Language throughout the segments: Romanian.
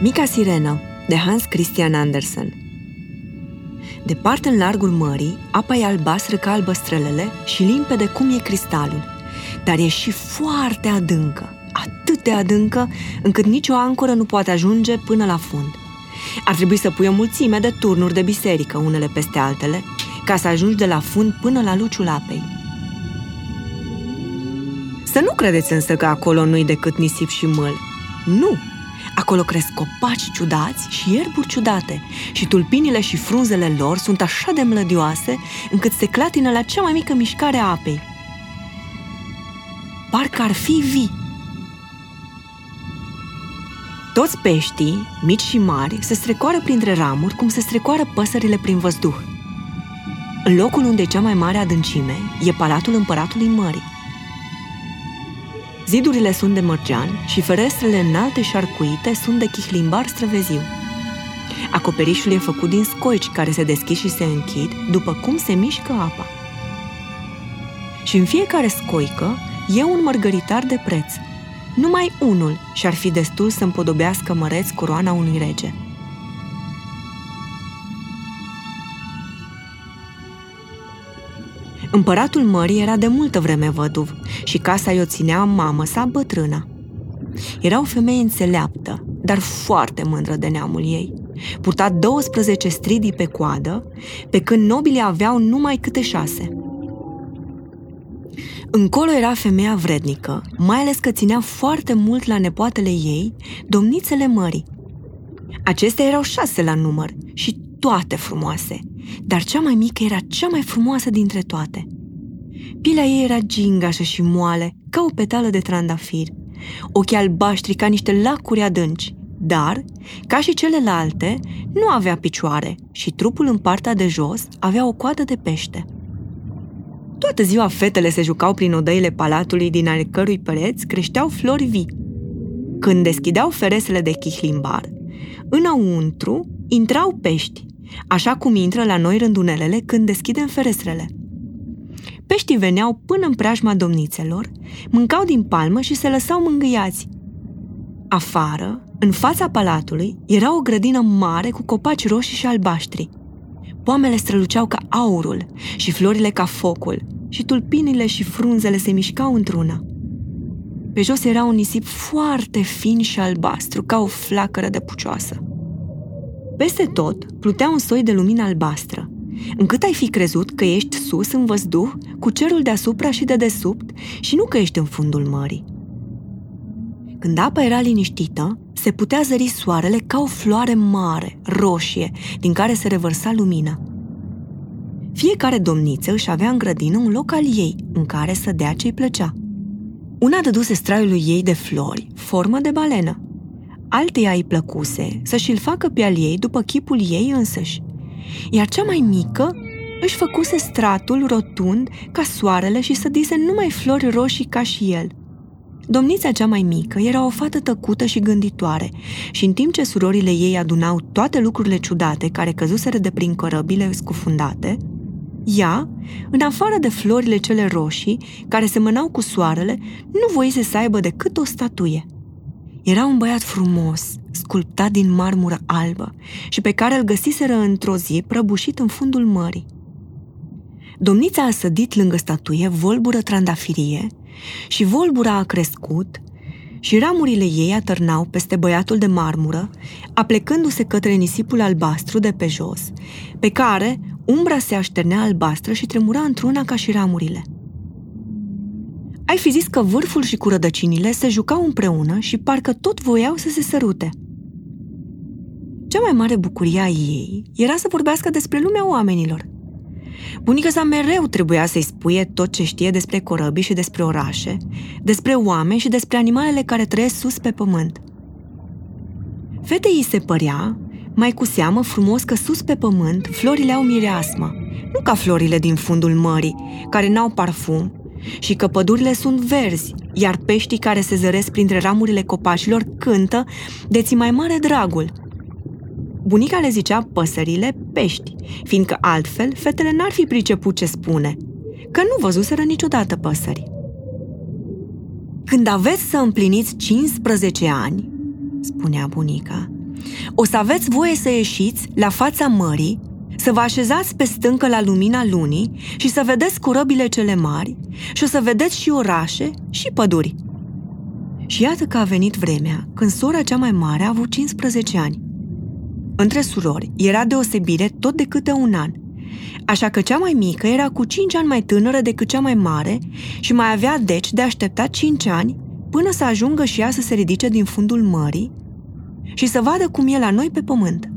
Mica sirenă de Hans Christian Andersen Departe în largul mării, apa e albastră ca albăstrelele și limpede cum e cristalul, dar e și foarte adâncă, atât de adâncă încât nicio ancoră nu poate ajunge până la fund. Ar trebui să pui o mulțime de turnuri de biserică unele peste altele, ca să ajungi de la fund până la luciul apei. Să nu credeți însă că acolo nu-i decât nisip și măl. Nu! Acolo cresc copaci ciudați și ierburi ciudate și tulpinile și frunzele lor sunt așa de mlădioase încât se clatină la cea mai mică mișcare a apei. Parcă ar fi vii. Toți peștii, mici și mari, se strecoară printre ramuri cum se strecoară păsările prin văzduh. În locul unde e cea mai mare adâncime e palatul împăratului mării. Zidurile sunt de mărgean și ferestrele înalte și arcuite sunt de chihlimbar străveziu. Acoperișul e făcut din scoici care se deschid și se închid după cum se mișcă apa. Și în fiecare scoică e un mărgăritar de preț. Numai unul și-ar fi destul să împodobească măreț coroana unui rege – Împăratul mării era de multă vreme văduv și casa i-o ținea mamă sa bătrână. Era o femeie înțeleaptă, dar foarte mândră de neamul ei. Purta 12 stridii pe coadă, pe când nobilii aveau numai câte șase. Încolo era femeia vrednică, mai ales că ținea foarte mult la nepoatele ei, domnițele mării. Acestea erau șase la număr și toate frumoase, dar cea mai mică era cea mai frumoasă dintre toate. Pilea ei era gingașă și moale, ca o petală de trandafir, ochii albaștri ca niște lacuri adânci, dar, ca și celelalte, nu avea picioare și trupul în partea de jos avea o coadă de pește. Toată ziua fetele se jucau prin odăile palatului din ale cărui pereți creșteau flori vii. Când deschideau feresele de chihlimbar, înăuntru intrau pești, așa cum intră la noi rândunelele când deschidem ferestrele. Peștii veneau până în preajma domnițelor, mâncau din palmă și se lăsau mângâiați. Afară, în fața palatului, era o grădină mare cu copaci roșii și albaștri. Poamele străluceau ca aurul și florile ca focul și tulpinile și frunzele se mișcau într-una. Pe jos era un nisip foarte fin și albastru, ca o flacără de pucioasă. Peste tot plutea un soi de lumină albastră, încât ai fi crezut că ești sus în văzduh, cu cerul deasupra și de desubt, și nu că ești în fundul mării. Când apa era liniștită, se putea zări soarele ca o floare mare, roșie, din care se revărsa lumina. Fiecare domniță își avea în grădină un loc al ei, în care să dea ce-i plăcea. Una dăduse straiului ei de flori, formă de balenă, alteia îi plăcuse să-și-l facă pe al ei după chipul ei însăși. Iar cea mai mică își făcuse stratul rotund ca soarele și să dise numai flori roșii ca și el. Domnița cea mai mică era o fată tăcută și gânditoare și în timp ce surorile ei adunau toate lucrurile ciudate care căzuseră de prin corăbile scufundate, ea, în afară de florile cele roșii, care semănau cu soarele, nu voise să aibă decât o statuie – era un băiat frumos, sculptat din marmură albă și pe care îl găsiseră într-o zi prăbușit în fundul mării. Domnița a sădit lângă statuie volbură trandafirie și volbura a crescut și ramurile ei atârnau peste băiatul de marmură, aplecându-se către nisipul albastru de pe jos, pe care umbra se așternea albastră și tremura într-una ca și ramurile – ai fi zis că vârful și cu rădăcinile se jucau împreună și parcă tot voiau să se sărute. Cea mai mare bucurie a ei era să vorbească despre lumea oamenilor. Bunica sa mereu trebuia să-i spuie tot ce știe despre corăbii și despre orașe, despre oameni și despre animalele care trăiesc sus pe pământ. Fetei îi se părea, mai cu seamă frumos că sus pe pământ florile au mireasmă, nu ca florile din fundul mării, care n-au parfum și că pădurile sunt verzi, iar peștii care se zăresc printre ramurile copacilor cântă de ți mai mare dragul. Bunica le zicea păsările pești, fiindcă altfel fetele n-ar fi priceput ce spune, că nu văzuseră niciodată păsări. Când aveți să împliniți 15 ani, spunea bunica, O să aveți voie să ieșiți la fața mării, să vă așezați pe stâncă la lumina lunii și să vedeți corăbile cele mari și o să vedeți și orașe și păduri. Și iată că a venit vremea când sora cea mai mare a avut 15 ani. Între surori era deosebire tot de câte un an, așa că cea mai mică era cu 5 ani mai tânără decât cea mai mare și mai avea deci de așteptat 5 ani până să ajungă și ea să se ridice din fundul mării și să vadă cum e la noi pe pământ.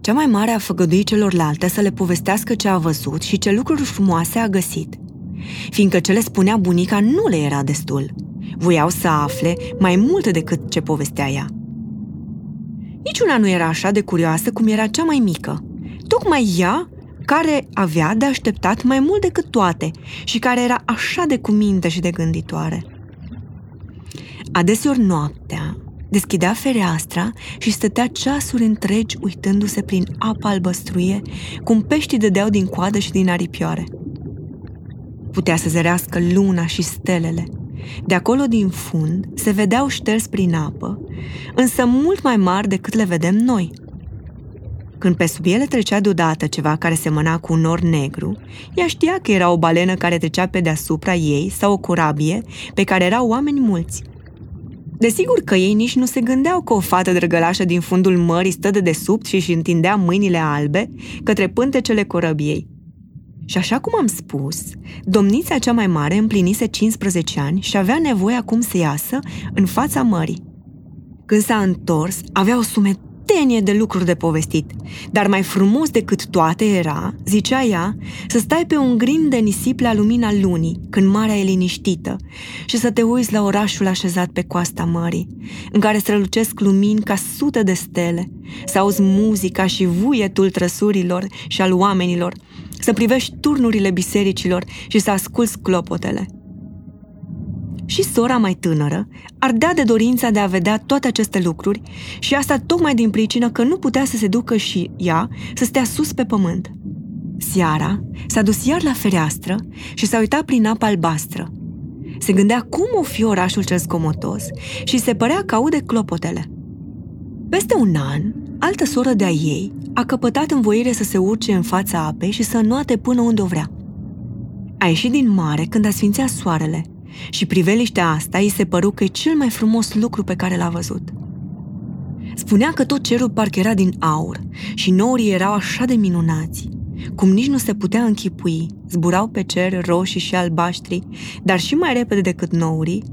Cea mai mare a făgăduit celorlalte să le povestească ce a văzut și ce lucruri frumoase a găsit, fiindcă ce le spunea bunica nu le era destul. Voiau să afle mai mult decât ce povestea ea. Niciuna nu era așa de curioasă cum era cea mai mică. Tocmai ea care avea de așteptat mai mult decât toate și care era așa de cuminte și de gânditoare. Adeseori noaptea, deschidea fereastra și stătea ceasuri întregi uitându-se prin apa albăstruie, cum peștii dădeau din coadă și din aripioare. Putea să zărească luna și stelele. De acolo din fund se vedeau șters prin apă, însă mult mai mari decât le vedem noi. Când pe sub ele trecea deodată ceva care semăna cu un nor negru, ea știa că era o balenă care trecea pe deasupra ei sau o corabie pe care erau oameni mulți – Desigur că ei nici nu se gândeau că o fată drăgălașă din fundul mării stă de desubt și își întindea mâinile albe către pântecele corăbiei. Și așa cum am spus, domnița cea mai mare împlinise 15 ani și avea nevoie acum să iasă în fața mării. Când s-a întors, avea o sumet tenie de lucruri de povestit, dar mai frumos decât toate era, zicea ea, să stai pe un grin de nisip la lumina lunii, când marea e liniștită, și să te uiți la orașul așezat pe coasta mării, în care strălucesc lumini ca sute de stele, să auzi muzica și vuietul trăsurilor și al oamenilor, să privești turnurile bisericilor și să asculți clopotele – și sora mai tânără ardea de dorința de a vedea toate aceste lucruri și asta tocmai din pricină că nu putea să se ducă și ea să stea sus pe pământ. Seara s-a dus iar la fereastră și s-a uitat prin apa albastră. Se gândea cum o fi orașul cel zgomotos și se părea că aude clopotele. Peste un an, altă soră de-a ei a căpătat învoire să se urce în fața apei și să înoate până unde o vrea. A ieșit din mare când a sfințea soarele – și priveliștea asta îi se păru că e cel mai frumos lucru pe care l-a văzut. Spunea că tot cerul parcă era din aur și nourii erau așa de minunați, cum nici nu se putea închipui, zburau pe cer roșii și albaștri, dar și mai repede decât nourii,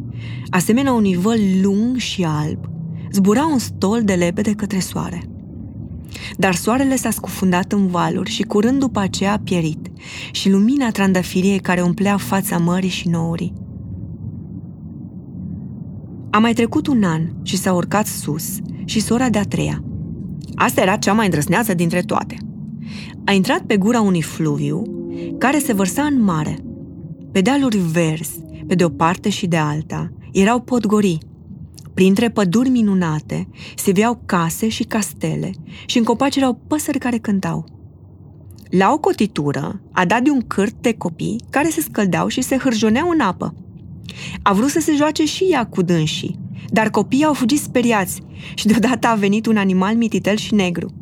asemenea unui văl lung și alb, zbura un stol de lebede către soare. Dar soarele s-a scufundat în valuri și curând după aceea a pierit și lumina trandafiriei care umplea fața mării și nourii a mai trecut un an și s-a urcat sus și sora de-a treia. Asta era cea mai îndrăsneață dintre toate. A intrat pe gura unui fluviu care se vărsa în mare. Pe dealuri verzi, pe de o parte și de alta, erau podgorii. Printre păduri minunate se veau case și castele și în copaci erau păsări care cântau. La o cotitură a dat de un cârt de copii care se scăldeau și se hârjoneau în apă. A vrut să se joace și ea cu dânsii, dar copiii au fugit speriați și deodată a venit un animal mititel și negru.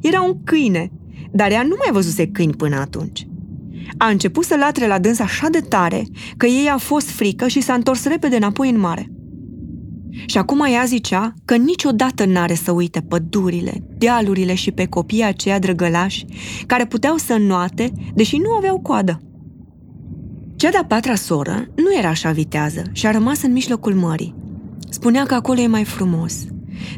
Era un câine, dar ea nu mai văzuse câini până atunci. A început să latre la dâns așa de tare că ei a fost frică și s-a întors repede înapoi în mare. Și acum ea zicea că niciodată n-are să uite pădurile, dealurile și pe copiii aceia drăgălași care puteau să înnoate, deși nu aveau coadă. Cea de-a patra soră nu era așa vitează și a rămas în mijlocul mării. Spunea că acolo e mai frumos.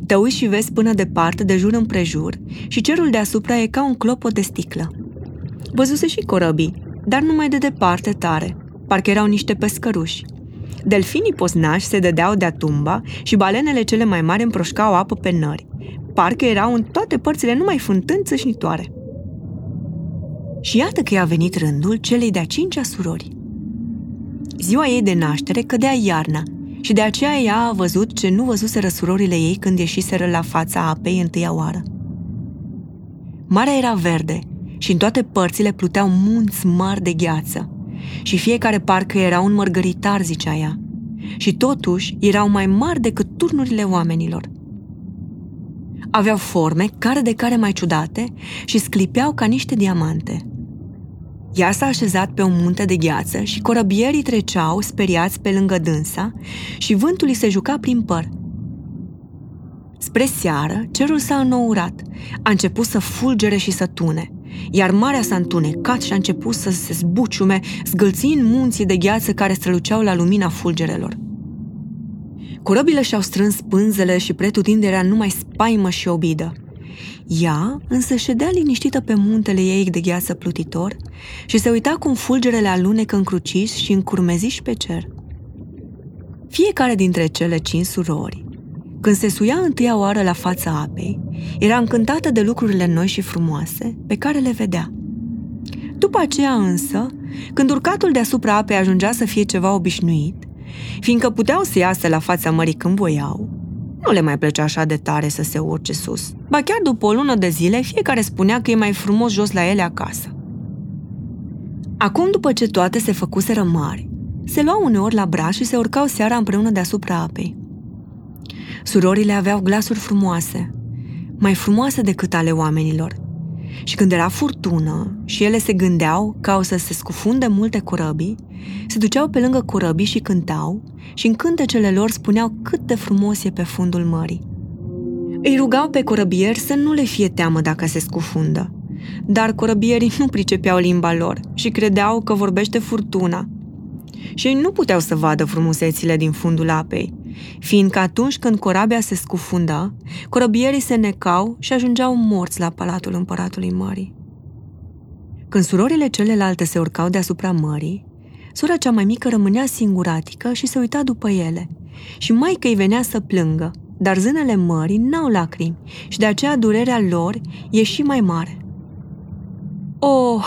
Te uiți și vezi până departe, de jur împrejur, și cerul deasupra e ca un clopot de sticlă. Văzuse și corăbii, dar numai de departe tare, parcă erau niște pescăruși. Delfinii poznași se dădeau de-a tumba și balenele cele mai mari împroșcau apă pe nări. Parcă erau în toate părțile numai fântâni țâșnitoare. Și iată că i-a venit rândul celei de-a cincea surori. Ziua ei de naștere cădea iarna și de aceea ea a văzut ce nu văzuse răsurorile ei când ieșiseră la fața apei întâia oară. Marea era verde și în toate părțile pluteau munți mari de gheață și fiecare parcă era un mărgăritar, zicea ea, și totuși erau mai mari decât turnurile oamenilor. Aveau forme care de care mai ciudate și sclipeau ca niște diamante. Ea s-a așezat pe un munte de gheață și corăbierii treceau speriați pe lângă dânsa și vântul îi se juca prin păr. Spre seară, cerul s-a înnourat, a început să fulgere și să tune, iar marea s-a întunecat și a început să se zbuciume, zgâlțind munții de gheață care străluceau la lumina fulgerelor. Corăbile și-au strâns pânzele și pretutinde era numai spaimă și obidă. Ea însă ședea liniștită pe muntele ei de gheață plutitor și se uita cum fulgerele alunecă încrucis și încurmeziși pe cer. Fiecare dintre cele cinci surori, când se suia întâia oară la fața apei, era încântată de lucrurile noi și frumoase pe care le vedea. După aceea însă, când urcatul deasupra apei ajungea să fie ceva obișnuit, fiindcă puteau să iasă la fața mării când voiau, nu le mai plăcea așa de tare să se urce sus. Ba chiar după o lună de zile, fiecare spunea că e mai frumos jos la ele acasă. Acum, după ce toate se făcuseră mari, se luau uneori la braț și se urcau seara împreună deasupra apei. Surorile aveau glasuri frumoase, mai frumoase decât ale oamenilor. Și când era furtună și ele se gândeau ca o să se scufunde multe corăbii, se duceau pe lângă corăbii și cântau și în cântecele lor spuneau cât de frumos e pe fundul mării. Îi rugau pe corăbieri să nu le fie teamă dacă se scufundă, dar corăbierii nu pricepeau limba lor și credeau că vorbește furtuna. Și ei nu puteau să vadă frumusețile din fundul apei, fiindcă atunci când corabia se scufunda, corăbierii se necau și ajungeau morți la palatul împăratului mării. Când surorile celelalte se urcau deasupra mării, sora cea mai mică rămânea singuratică și se uita după ele. Și mai că îi venea să plângă, dar zânele mării n-au lacrimi și de aceea durerea lor e și mai mare. Oh,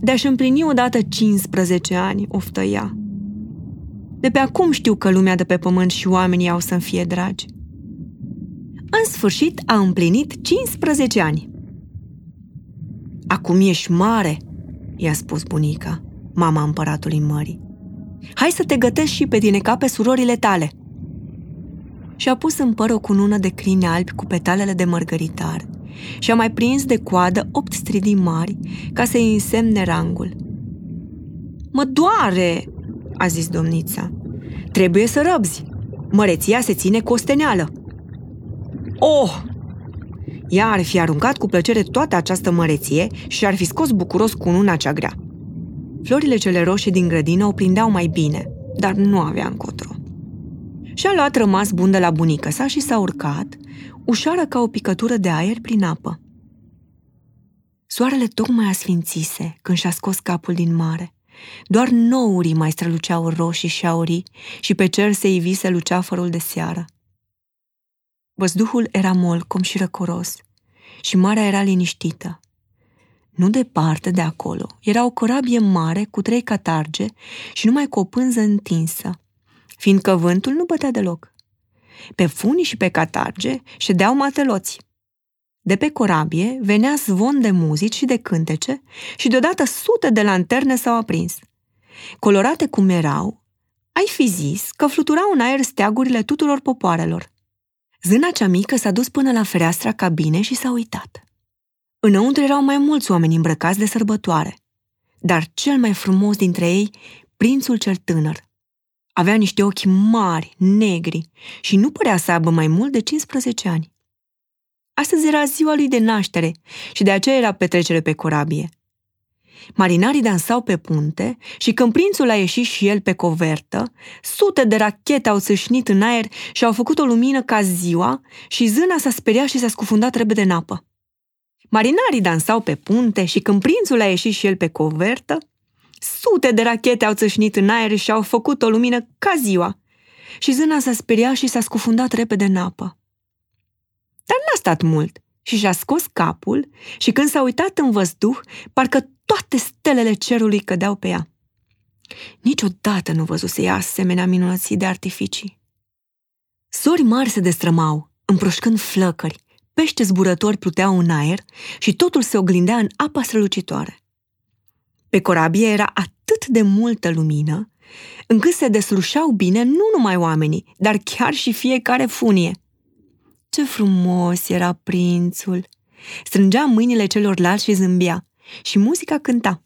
de-aș împlini odată 15 ani, oftă ea. De pe acum știu că lumea de pe pământ și oamenii au să-mi fie dragi. În sfârșit a împlinit 15 ani. Acum ești mare, i-a spus bunica, mama împăratului mării. Hai să te gătești și pe tine ca pe surorile tale. Și-a pus în păr o cunună de crini albi cu petalele de mărgăritar și a mai prins de coadă opt stridii mari ca să-i însemne rangul. Mă doare!" A zis domnița. Trebuie să răbzi. Măreția se ține cu osteneală. Oh! Ea ar fi aruncat cu plăcere toată această măreție și ar fi scos bucuros cu una cea grea. Florile cele roșii din grădină o prindeau mai bine, dar nu avea încotro. Și-a luat rămas bun de la bunica sa și s-a urcat, ușoară ca o picătură de aer prin apă. Soarele tocmai asfințise când și-a scos capul din mare. Doar nourii mai străluceau roșii și aurii și pe cer se ivise luceafărul de seară. Văzduhul era molcom și răcoros și marea era liniștită. Nu departe de acolo era o corabie mare cu trei catarge și numai cu o pânză întinsă, fiindcă vântul nu bătea deloc. Pe funii și pe catarge ședeau mateloți. De pe corabie venea zvon de muzici și de cântece și deodată sute de lanterne s-au aprins. Colorate cum erau, ai fi zis că fluturau în aer steagurile tuturor popoarelor. Zâna cea mică s-a dus până la fereastra cabine și s-a uitat. Înăuntru erau mai mulți oameni îmbrăcați de sărbătoare, dar cel mai frumos dintre ei, prințul cel tânăr. Avea niște ochi mari, negri și nu părea să aibă mai mult de 15 ani. Astăzi era ziua lui de naștere și de aceea era petrecere pe corabie. Marinarii dansau pe punte și când prințul a ieșit și el pe covertă, sute de rachete au țâșnit în aer și au făcut o lumină ca ziua și zâna s-a speriat și s-a scufundat repede în apă. Marinarii dansau pe punte și când prințul a ieșit și el pe covertă, sute de rachete au țâșnit în aer și au făcut o lumină ca ziua. Și zâna s-a speriat și s-a scufundat repede în apă. Dar n-a stat mult și și-a scos capul și când s-a uitat în văzduh, parcă toate stelele cerului cădeau pe ea. Niciodată nu văzuse ea asemenea minunății de artificii. Sori mari se destrămau, împroșcând flăcări, pește zburători pluteau în aer și totul se oglindea în apa strălucitoare. Pe corabie era atât de multă lumină, încât se deslușeau bine nu numai oamenii, dar chiar și fiecare funie – ce frumos era prințul! Strângea mâinile celorlalți și zâmbea, și muzica cânta.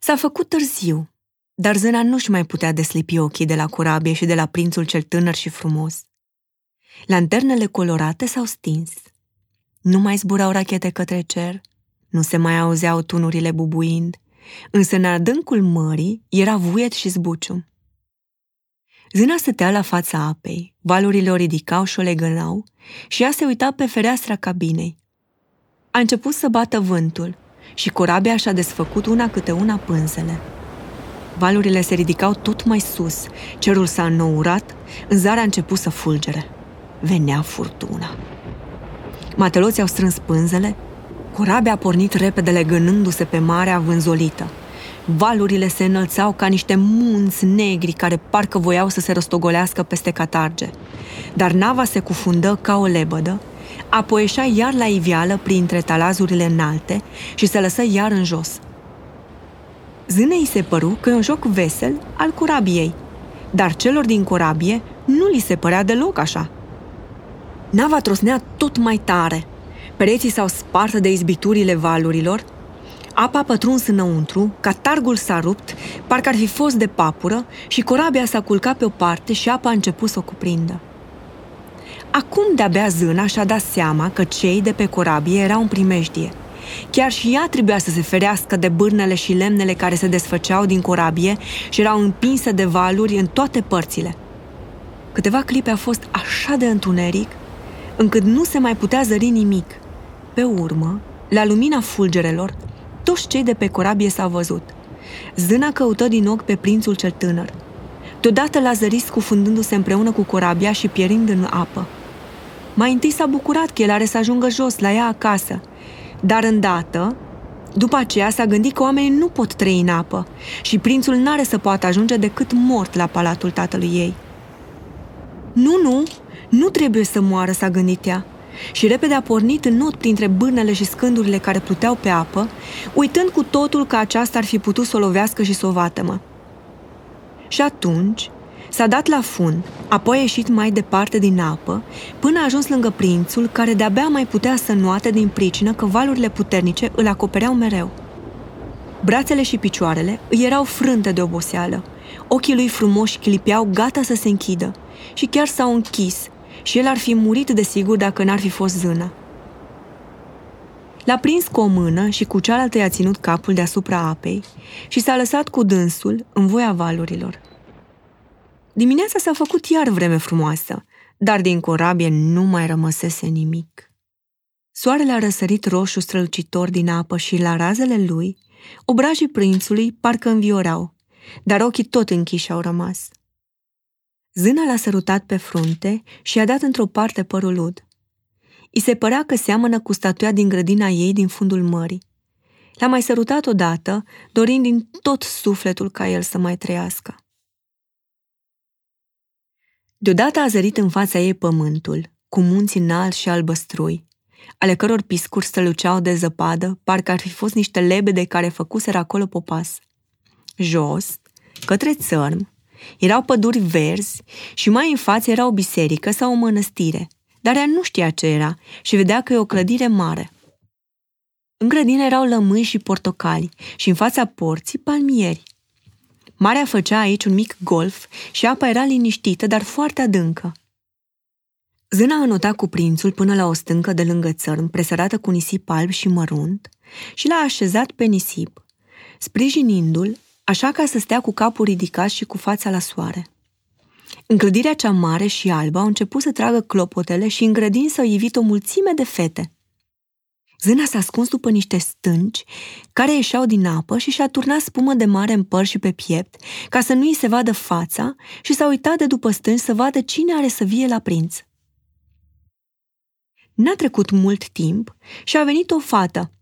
S-a făcut târziu, dar zâna nu-și mai putea deslipi ochii de la corabie și de la prințul cel tânăr și frumos. Lanternele colorate s-au stins. Nu mai zburau rachete către cer, nu se mai auzeau tunurile bubuind, însă în adâncul mării era vuiet și zbucium. Zâna stătea la fața apei, valurile o ridicau și o legănau și ea se uita pe fereastra cabinei. A început să bată vântul și corabia și-a desfăcut una câte una pânzele. Valurile se ridicau tot mai sus, cerul s-a înnourat, în zare a început să fulgere. Venea furtuna. Mateloții au strâns pânzele, corabia a pornit repede legănându-se pe marea vânzolită. Valurile se înălțau ca niște munți negri care parcă voiau să se răstogolească peste catarge. Dar nava se cufundă ca o lebădă, apoi ieșea iar la ivială printre talazurile înalte și se lăsă iar în jos. Zânei se păru că e un joc vesel al corabiei, dar celor din corabie nu li se părea deloc așa. Nava trosnea tot mai tare. Pereții s-au spart de izbiturile valurilor, apa a pătruns înăuntru, catargul s-a rupt, parcă ar fi fost de papură și corabia s-a culcat pe o parte și apa a început să o cuprindă. Acum de-abia zâna și-a dat seama că cei de pe corabie erau în primejdie. Chiar și ea trebuia să se ferească de bârnele și lemnele care se desfăceau din corabie și erau împinse de valuri în toate părțile. Câteva clipe a fost așa de întuneric, încât nu se mai putea zări nimic. Pe urmă, la lumina fulgerelor, toți cei de pe corabie s-au văzut. Zâna căută din ochi pe prințul cel tânăr. Deodată l-a zărit scufundându-se împreună cu corabia și pierind în apă. Mai întâi s-a bucurat că el are să ajungă jos, la ea acasă. Dar îndată, după aceea s-a gândit că oamenii nu pot trăi în apă și prințul n-are să poată ajunge decât mort la palatul tatălui ei. Nu, nu, nu trebuie să moară, s-a gândit ea. Și repede a pornit în not printre bârnele și scândurile care pluteau pe apă, uitând cu totul că aceasta ar fi putut să o lovească și să o vatămă. Și atunci, S-a dat la fund, apoi a ieșit mai departe din apă, până a ajuns lângă prințul, care de-abia mai putea să nuate din pricină că valurile puternice îl acopereau mereu. Brațele și picioarele îi erau frânte de oboseală. Ochii lui frumoși clipeau gata să se închidă și chiar s-au închis și el ar fi murit de sigur dacă n-ar fi fost zână. L-a prins cu o mână și cu cealaltă i-a ținut capul deasupra apei și s-a lăsat cu dânsul în voia valurilor. Dimineața s-a făcut iar vreme frumoasă, dar din corabie nu mai rămăsese nimic. Soarele a răsărit roșu strălucitor din apă și la razele lui, obrajii prințului parcă înviorau, dar ochii tot închiși au rămas. Zâna l-a sărutat pe frunte și i-a dat într-o parte părul ud. I se părea că seamănă cu statuia din grădina ei din fundul mării. L-a mai sărutat odată, dorind din tot sufletul ca el să mai trăiască. Deodată a zărit în fața ei pământul, cu munți înalți și albăstrui, ale căror piscuri străluceau de zăpadă, parcă ar fi fost niște lebede care făcuseră acolo popas. Jos, către țărm, erau păduri verzi și mai în față era o biserică sau o mănăstire, dar ea nu știa ce era și vedea că e o clădire mare. În grădină erau lămâi și portocali și în fața porții palmieri. Marea făcea aici un mic golf și apa era liniștită, dar foarte adâncă. Zâna înota cu prințul până la o stâncă de lângă țărm, presărată cu nisip alb și mărunt, și l-a așezat pe nisip, sprijinindu-l, așa ca să stea cu capul ridicat și cu fața la soare. În clădirea cea mare și albă au început să tragă clopotele și în grădin s-au ivit o mulțime de fete. Zâna s-a ascuns după niște stânci care ieșeau din apă și și-a turnat spumă de mare în păr și pe piept, ca să nu îi se vadă fața și s-a uitat de după stânci să vadă cine are să vie la prinț. N-a trecut mult timp și a venit o fată.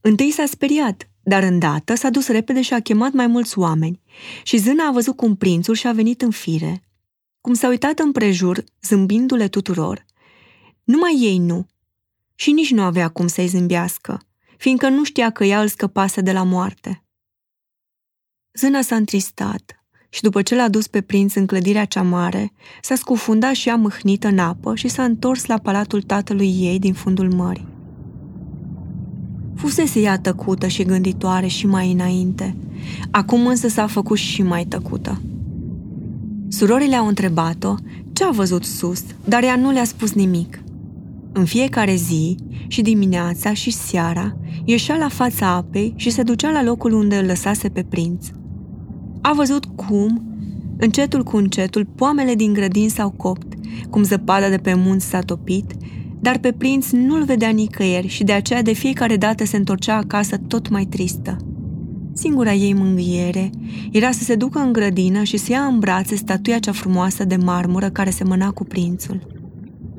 Întâi s-a speriat, dar îndată s-a dus repede și a chemat mai mulți oameni și zâna a văzut cum prințul și-a venit în fire, cum s-a uitat împrejur, zâmbindu-le tuturor. Numai ei nu, și nici nu avea cum să-i zâmbească, fiindcă nu știa că ea îl scăpase de la moarte. Zâna s-a întristat și după ce l-a dus pe prinț în clădirea cea mare, s-a scufundat și a mâhnită în apă și s-a întors la palatul tatălui ei din fundul mării. Fusese ea tăcută și gânditoare și mai înainte. Acum însă s-a făcut și mai tăcută. Surorile au întrebat-o ce a văzut sus, dar ea nu le-a spus nimic. În fiecare zi, și dimineața și seara, ieșea la fața apei și se ducea la locul unde îl lăsase pe prinț. A văzut cum, încetul cu încetul, poamele din grădin s-au copt, cum zăpada de pe munți s-a topit, dar pe prinț nu-l vedea nicăieri și de aceea de fiecare dată se întorcea acasă tot mai tristă. Singura ei mângâiere era să se ducă în grădină și să ia în brațe statuia cea frumoasă de marmură care semăna cu prințul.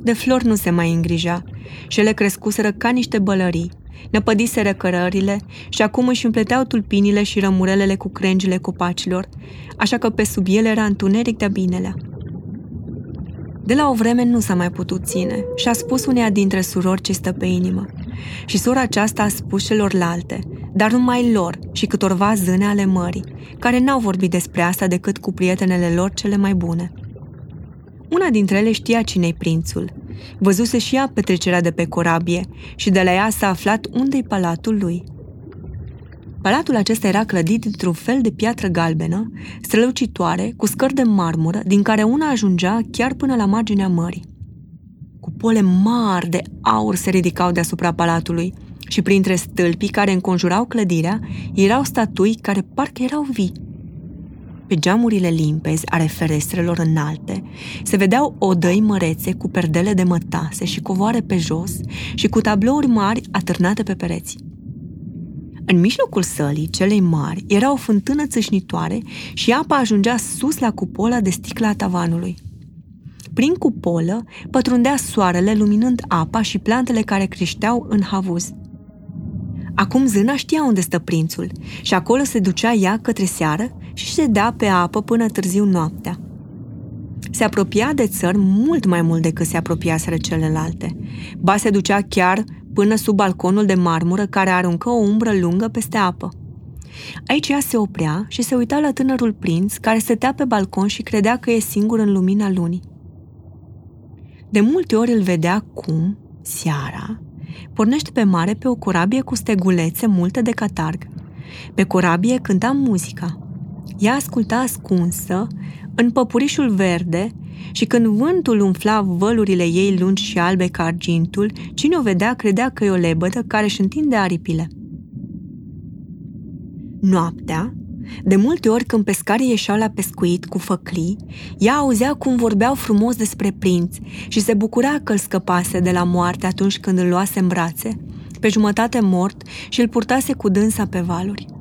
De flori nu se mai îngrija și ele crescuseră ca niște bălării, năpădiseră cărările și acum își împleteau tulpinile și rămurelele cu crengile copacilor, așa că pe sub ele era întuneric de binelea. De la o vreme nu s-a mai putut ține și a spus uneia dintre surori ce stă pe inimă. Și sora aceasta a spus celorlalte, dar numai lor și câtorva zâne ale mării, care n-au vorbit despre asta decât cu prietenele lor cele mai bune. Una dintre ele știa cine-i prințul. Văzuse și ea petrecerea de pe corabie și de la ea s-a aflat unde-i palatul lui – Palatul acesta era clădit dintr-un fel de piatră galbenă, strălucitoare, cu scări de marmură, din care una ajungea chiar până la marginea mării. Cupole mari de aur se ridicau deasupra palatului și printre stâlpii care înconjurau clădirea erau statui care parcă erau vii. Pe geamurile limpezi ale ferestrelor înalte se vedeau odăi mărețe cu perdele de mătase și covoare pe jos și cu tablouri mari atârnate pe pereți. În mijlocul sălii, celei mari, era o fântână țâșnitoare și apa ajungea sus la cupola de sticlă a tavanului. Prin cupolă pătrundea soarele luminând apa și plantele care creșteau în havuz. Acum zâna știa unde stă prințul și acolo se ducea ea către seară și ședea pe apă până târziu noaptea. Se apropia de țări mult mai mult decât se apropiaseră celelalte. Ba se ducea chiar până sub balconul de marmură care aruncă o umbră lungă peste apă. Aici ea se oprea și se uita la tânărul prinț care stătea pe balcon și credea că e singur în lumina lunii. De multe ori îl vedea cum, seara, pornește pe mare pe o corabie cu stegulețe multe de catarg. Pe corabie cânta muzica. Ea asculta ascunsă, în păpurișul verde, și când vântul umfla vălurile ei lungi și albe ca argintul, cine o vedea credea că e o lebădă care își întinde aripile. Noaptea, de multe ori când pescarii ieșeau la pescuit cu făclii, ea auzea cum vorbeau frumos despre prinț și se bucura că îl scăpase de la moarte atunci când îl luase în brațe, pe jumătate mort și îl purtase cu dânsa pe valuri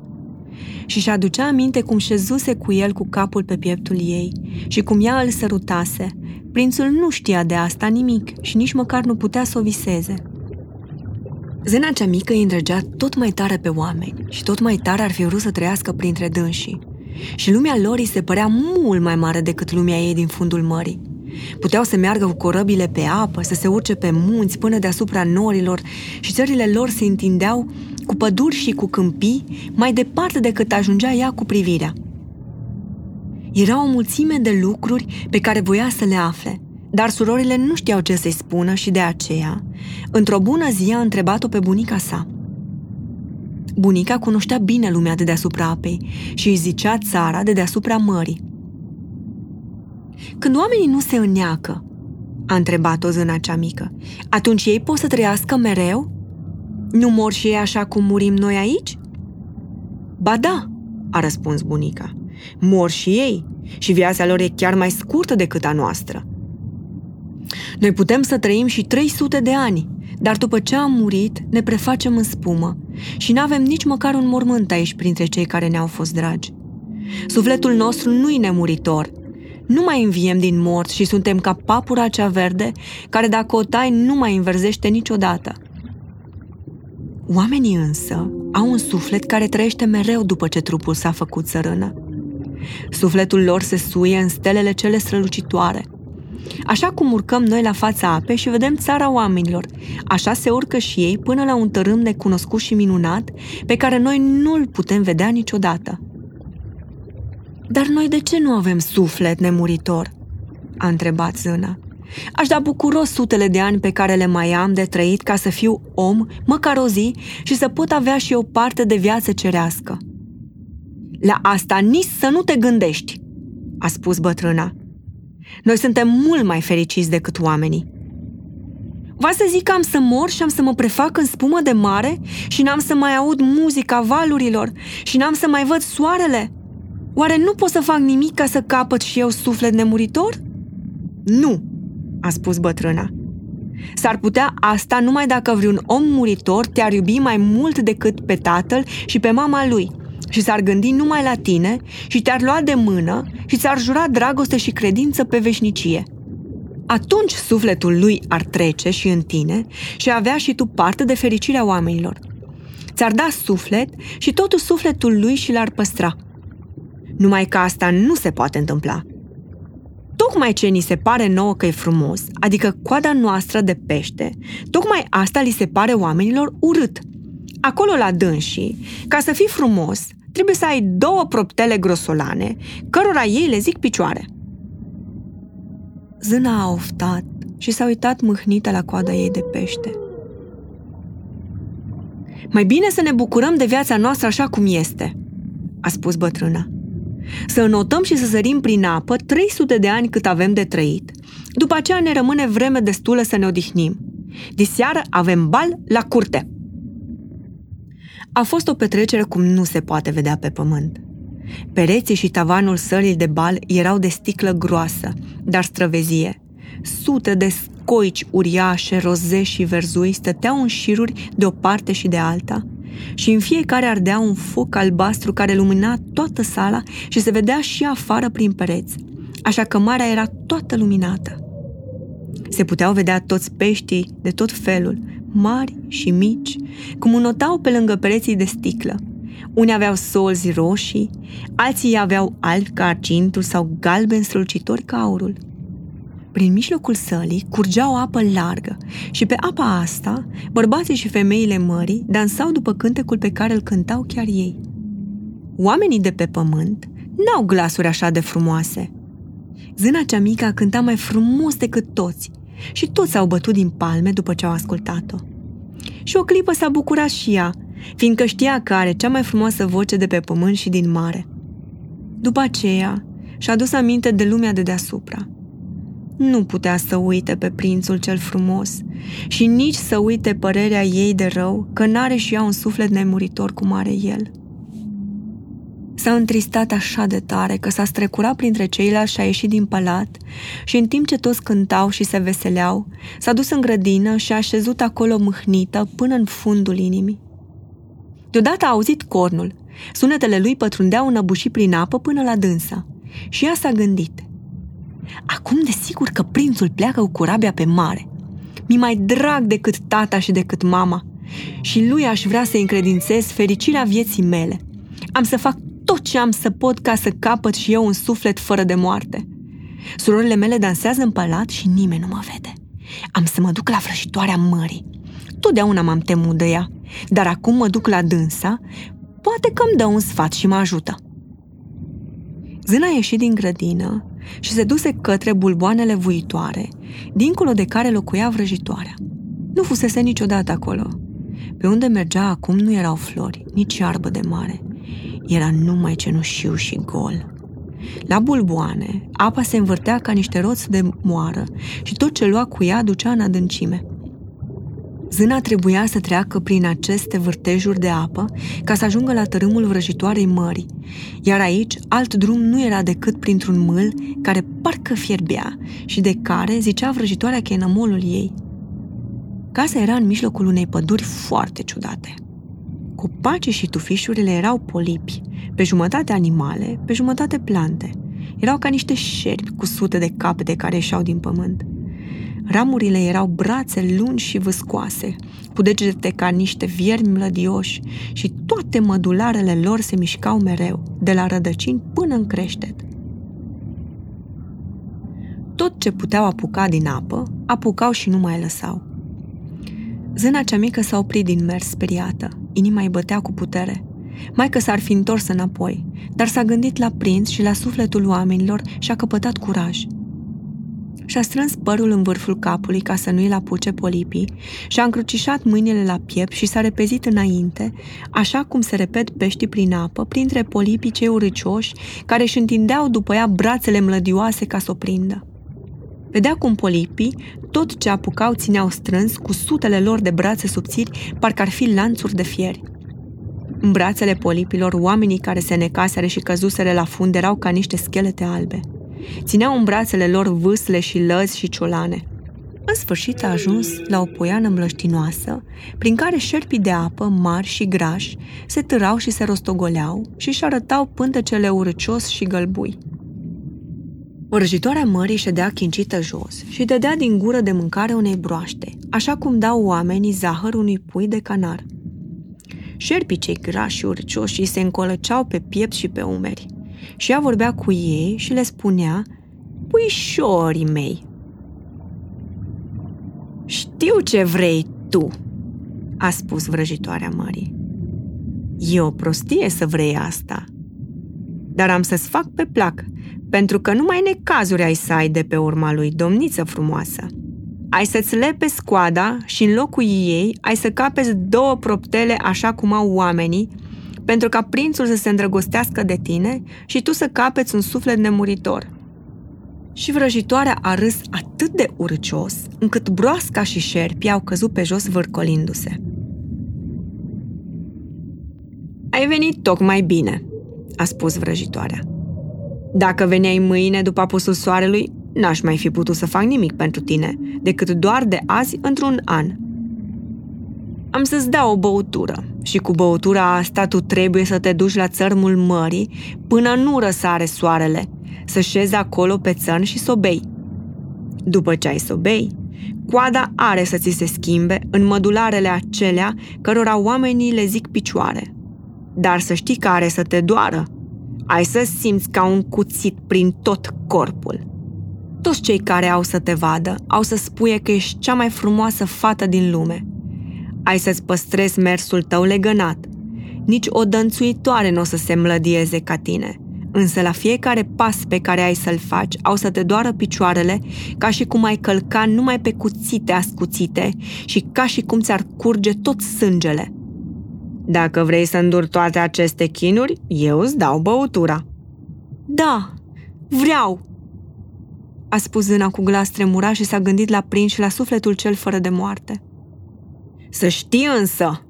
și și aducea aminte cum șezuse cu el cu capul pe pieptul ei și cum ea îl sărutase. Prințul nu știa de asta nimic și nici măcar nu putea să o viseze. Zena cea mică îi îndrăgea tot mai tare pe oameni și tot mai tare ar fi vrut să trăiască printre dânsii. Și lumea lor îi se părea mult mai mare decât lumea ei din fundul mării. Puteau să meargă cu corăbile pe apă, să se urce pe munți până deasupra norilor și țările lor se întindeau cu păduri și cu câmpii mai departe decât ajungea ea cu privirea. Era o mulțime de lucruri pe care voia să le afle, dar surorile nu știau ce să-i spună și de aceea, într-o bună zi a întrebat-o pe bunica sa. Bunica cunoștea bine lumea de deasupra apei și îi zicea țara de deasupra mării. Când oamenii nu se înneacă, a întrebat-o zâna cea mică, atunci ei pot să trăiască mereu? Nu mor și ei așa cum murim noi aici? Ba da, a răspuns bunica. Mor și ei și viața lor e chiar mai scurtă decât a noastră. Noi putem să trăim și 300 de ani, dar după ce am murit, ne prefacem în spumă și nu avem nici măcar un mormânt aici printre cei care ne-au fost dragi. Sufletul nostru nu-i nemuritor, nu mai înviem din morți și suntem ca papura cea verde, care dacă o tai nu mai înverzește niciodată. Oamenii însă au un suflet care trăiește mereu după ce trupul s-a făcut sărână. Sufletul lor se suie în stelele cele strălucitoare. Așa cum urcăm noi la fața apei și vedem țara oamenilor, așa se urcă și ei până la un tărâm necunoscut și minunat, pe care noi nu-l putem vedea niciodată. Dar noi de ce nu avem suflet nemuritor? A întrebat zâna. Aș da bucuros sutele de ani pe care le mai am de trăit ca să fiu om, măcar o zi, și să pot avea și eu parte de viață cerească. La asta nici să nu te gândești, a spus bătrâna. Noi suntem mult mai fericiți decât oamenii. Va să zic că am să mor și am să mă prefac în spumă de mare și n-am să mai aud muzica valurilor și n-am să mai văd soarele? Oare nu pot să fac nimic ca să capăt și eu suflet nemuritor? Nu, a spus bătrâna. S-ar putea asta numai dacă vreun om muritor te-ar iubi mai mult decât pe tatăl și pe mama lui și s-ar gândi numai la tine și te-ar lua de mână și ți-ar jura dragoste și credință pe veșnicie. Atunci sufletul lui ar trece și în tine și avea și tu parte de fericirea oamenilor. Ți-ar da suflet și totul sufletul lui și l-ar păstra. Numai că asta nu se poate întâmpla – tocmai ce ni se pare nouă că e frumos, adică coada noastră de pește, tocmai asta li se pare oamenilor urât. Acolo la dânsii, ca să fii frumos, trebuie să ai două proptele grosolane, cărora ei le zic picioare. Zâna a oftat și s-a uitat mâhnită la coada ei de pește. Mai bine să ne bucurăm de viața noastră așa cum este, a spus bătrâna să înotăm și să sărim prin apă 300 de ani cât avem de trăit. După aceea ne rămâne vreme destulă să ne odihnim. Diseară avem bal la curte. A fost o petrecere cum nu se poate vedea pe pământ. Pereții și tavanul sălii de bal erau de sticlă groasă, dar străvezie. Sute de scoici uriașe, roze și verzui stăteau în șiruri de o parte și de alta, și în fiecare ardea un foc albastru care lumina toată sala și se vedea și afară prin pereți, așa că marea era toată luminată. Se puteau vedea toți peștii de tot felul, mari și mici, cum înotau pe lângă pereții de sticlă. Unii aveau solzi roșii, alții aveau albi ca argintul sau galben strălucitori ca aurul – prin mijlocul sălii curgea o apă largă și pe apa asta, bărbații și femeile mării dansau după cântecul pe care îl cântau chiar ei. Oamenii de pe pământ n-au glasuri așa de frumoase. Zâna cea mică a cântat mai frumos decât toți și toți s-au bătut din palme după ce au ascultat-o. Și o clipă s-a bucurat și ea, fiindcă știa că are cea mai frumoasă voce de pe pământ și din mare. După aceea, și-a dus aminte de lumea de deasupra – nu putea să uite pe prințul cel frumos și nici să uite părerea ei de rău că n-are și ea un suflet nemuritor cum are el. S-a întristat așa de tare că s-a strecurat printre ceilalți și a ieșit din palat și în timp ce toți cântau și se veseleau, s-a dus în grădină și a așezut acolo mâhnită până în fundul inimii. Deodată a auzit cornul. Sunetele lui pătrundeau înăbușit prin apă până la dânsa. Și ea s-a gândit – Acum desigur că prințul pleacă cu corabia pe mare. Mi mai drag decât tata și decât mama. Și lui aș vrea să încredințez fericirea vieții mele. Am să fac tot ce am să pot ca să capăt și eu un suflet fără de moarte. Surorile mele dansează în palat și nimeni nu mă vede. Am să mă duc la vrăjitoarea mării. Totdeauna m-am temut de ea, dar acum mă duc la dânsa, poate că îmi dă un sfat și mă ajută. Zâna a ieșit din grădină și se duse către bulboanele vuitoare, dincolo de care locuia vrăjitoarea. Nu fusese niciodată acolo. Pe unde mergea acum nu erau flori, nici iarbă de mare. Era numai cenușiu și gol. La bulboane, apa se învârtea ca niște roți de moară și tot ce lua cu ea ducea în adâncime. Zâna trebuia să treacă prin aceste vârtejuri de apă ca să ajungă la tărâmul vrăjitoarei mării, iar aici alt drum nu era decât printr-un mâl care parcă fierbea și de care zicea vrăjitoarea că e nămolul ei. Casa era în mijlocul unei păduri foarte ciudate. Copacii și tufișurile erau polipi, pe jumătate animale, pe jumătate plante. Erau ca niște șerpi cu sute de capete care ieșeau din pământ. Ramurile erau brațe lungi și vâscoase, cu degete ca niște viermi mlădioși și toate mădularele lor se mișcau mereu, de la rădăcini până în creștet. Tot ce puteau apuca din apă, apucau și nu mai lăsau. Zâna cea mică s-a oprit din mers speriată, inima îi bătea cu putere. mai că s-ar fi întors înapoi, dar s-a gândit la prinț și la sufletul oamenilor și a căpătat curaj. Și-a strâns părul în vârful capului ca să nu îi apuce polipii și-a încrucișat mâinile la piept și s-a repezit înainte, așa cum se repet peștii prin apă, printre polipii cei uricioși care își întindeau după ea brațele mlădioase ca să o prindă. Vedea cum polipii, tot ce apucau țineau strâns cu sutele lor de brațe subțiri, parcă ar fi lanțuri de fieri. În brațele polipilor, oamenii care se necaseră și căzuseră la fund erau ca niște schelete albe. Țineau în brațele lor vâsle și lăzi și ciolane. În sfârșit a ajuns la o poiană mlăștinoasă, prin care șerpii de apă, mari și grași, se târau și se rostogoleau și își arătau pântecele urăcios și gălbui. Vrăjitoarea mării ședea chincită jos și dădea din gură de mâncare unei broaște, așa cum dau oamenii zahăr unui pui de canar. Șerpii cei grași și urcioși se încolăceau pe piept și pe umeri. Și ea vorbea cu ei și le spunea, Puișorii mei, știu ce vrei tu, a spus vrăjitoarea mării. E o prostie să vrei asta, dar am să-ți fac pe plac pentru că numai necazuri ai să ai de pe urma lui, domniță frumoasă. Ai să-ți lepe scoada și în locul ei ai să capeți două proptele așa cum au oamenii, pentru ca prințul să se îndrăgostească de tine și tu să capeți un suflet nemuritor. Și vrăjitoarea a râs atât de urcios, încât broasca și șerpii au căzut pe jos vârcolindu-se. Ai venit tocmai bine, a spus vrăjitoarea. Dacă veneai mâine după apusul soarelui, n-aș mai fi putut să fac nimic pentru tine, decât doar de azi într-un an. Am să-ți dau o băutură și cu băutura asta tu trebuie să te duci la țărmul mării până nu răsare soarele, să șezi acolo pe țărn și să bei. După ce ai să bei, coada are să ți se schimbe în mădularele acelea cărora oamenii le zic picioare. Dar să știi că are să te doară, ai să simți ca un cuțit prin tot corpul. Toți cei care au să te vadă au să spuie că ești cea mai frumoasă fată din lume. Ai să-ți păstrezi mersul tău legănat. Nici o dănțuitoare nu o să se mlădieze ca tine. Însă la fiecare pas pe care ai să-l faci, au să te doară picioarele, ca și cum ai călca numai pe cuțite ascuțite și ca și cum ți-ar curge tot sângele – dacă vrei să îndur toate aceste chinuri, eu îți dau băutura. Da, vreau! A spus zâna cu glas tremurat și s-a gândit la prinț și la sufletul cel fără de moarte. Să știi însă,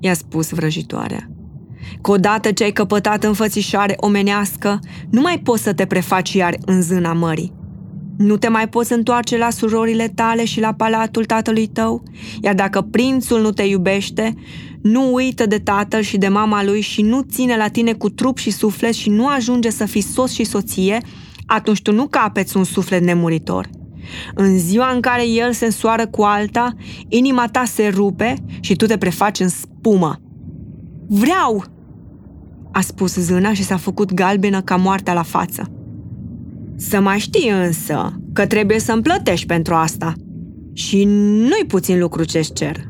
i-a spus vrăjitoarea, că odată ce ai căpătat înfățișare omenească, nu mai poți să te prefaci iar în zâna mării. Nu te mai poți întoarce la surorile tale și la palatul tatălui tău, iar dacă prințul nu te iubește, nu uită de tatăl și de mama lui și nu ține la tine cu trup și suflet și nu ajunge să fii sos și soție, atunci tu nu capeți un suflet nemuritor. În ziua în care el se însoară cu alta, inima ta se rupe și tu te prefaci în spumă. Vreau! a spus zâna și s-a făcut galbenă ca moartea la față. Să mai știi însă că trebuie să-mi plătești pentru asta. Și nu-i puțin lucru ce-ți cer.